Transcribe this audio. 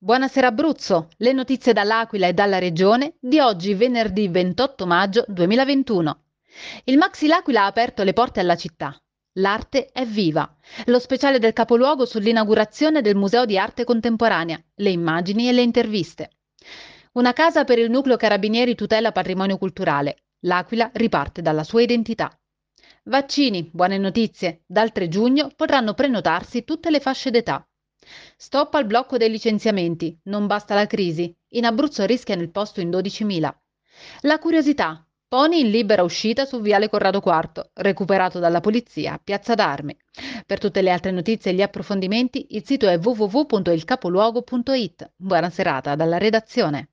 Buonasera Abruzzo, le notizie dall'Aquila e dalla regione di oggi venerdì 28 maggio 2021. Il Maxi L'Aquila ha aperto le porte alla città. L'arte è viva. Lo speciale del capoluogo sull'inaugurazione del Museo di Arte Contemporanea, le immagini e le interviste. Una casa per il nucleo Carabinieri tutela patrimonio culturale. L'Aquila riparte dalla sua identità. Vaccini, buone notizie. Dal 3 giugno potranno prenotarsi tutte le fasce d'età. Stop al blocco dei licenziamenti. Non basta la crisi. In Abruzzo rischiano il posto in 12.000. La curiosità. Pony in libera uscita su Viale Corrado IV, recuperato dalla polizia a Piazza d'Armi. Per tutte le altre notizie e gli approfondimenti il sito è www.ilcapoluogo.it. Buona serata dalla redazione.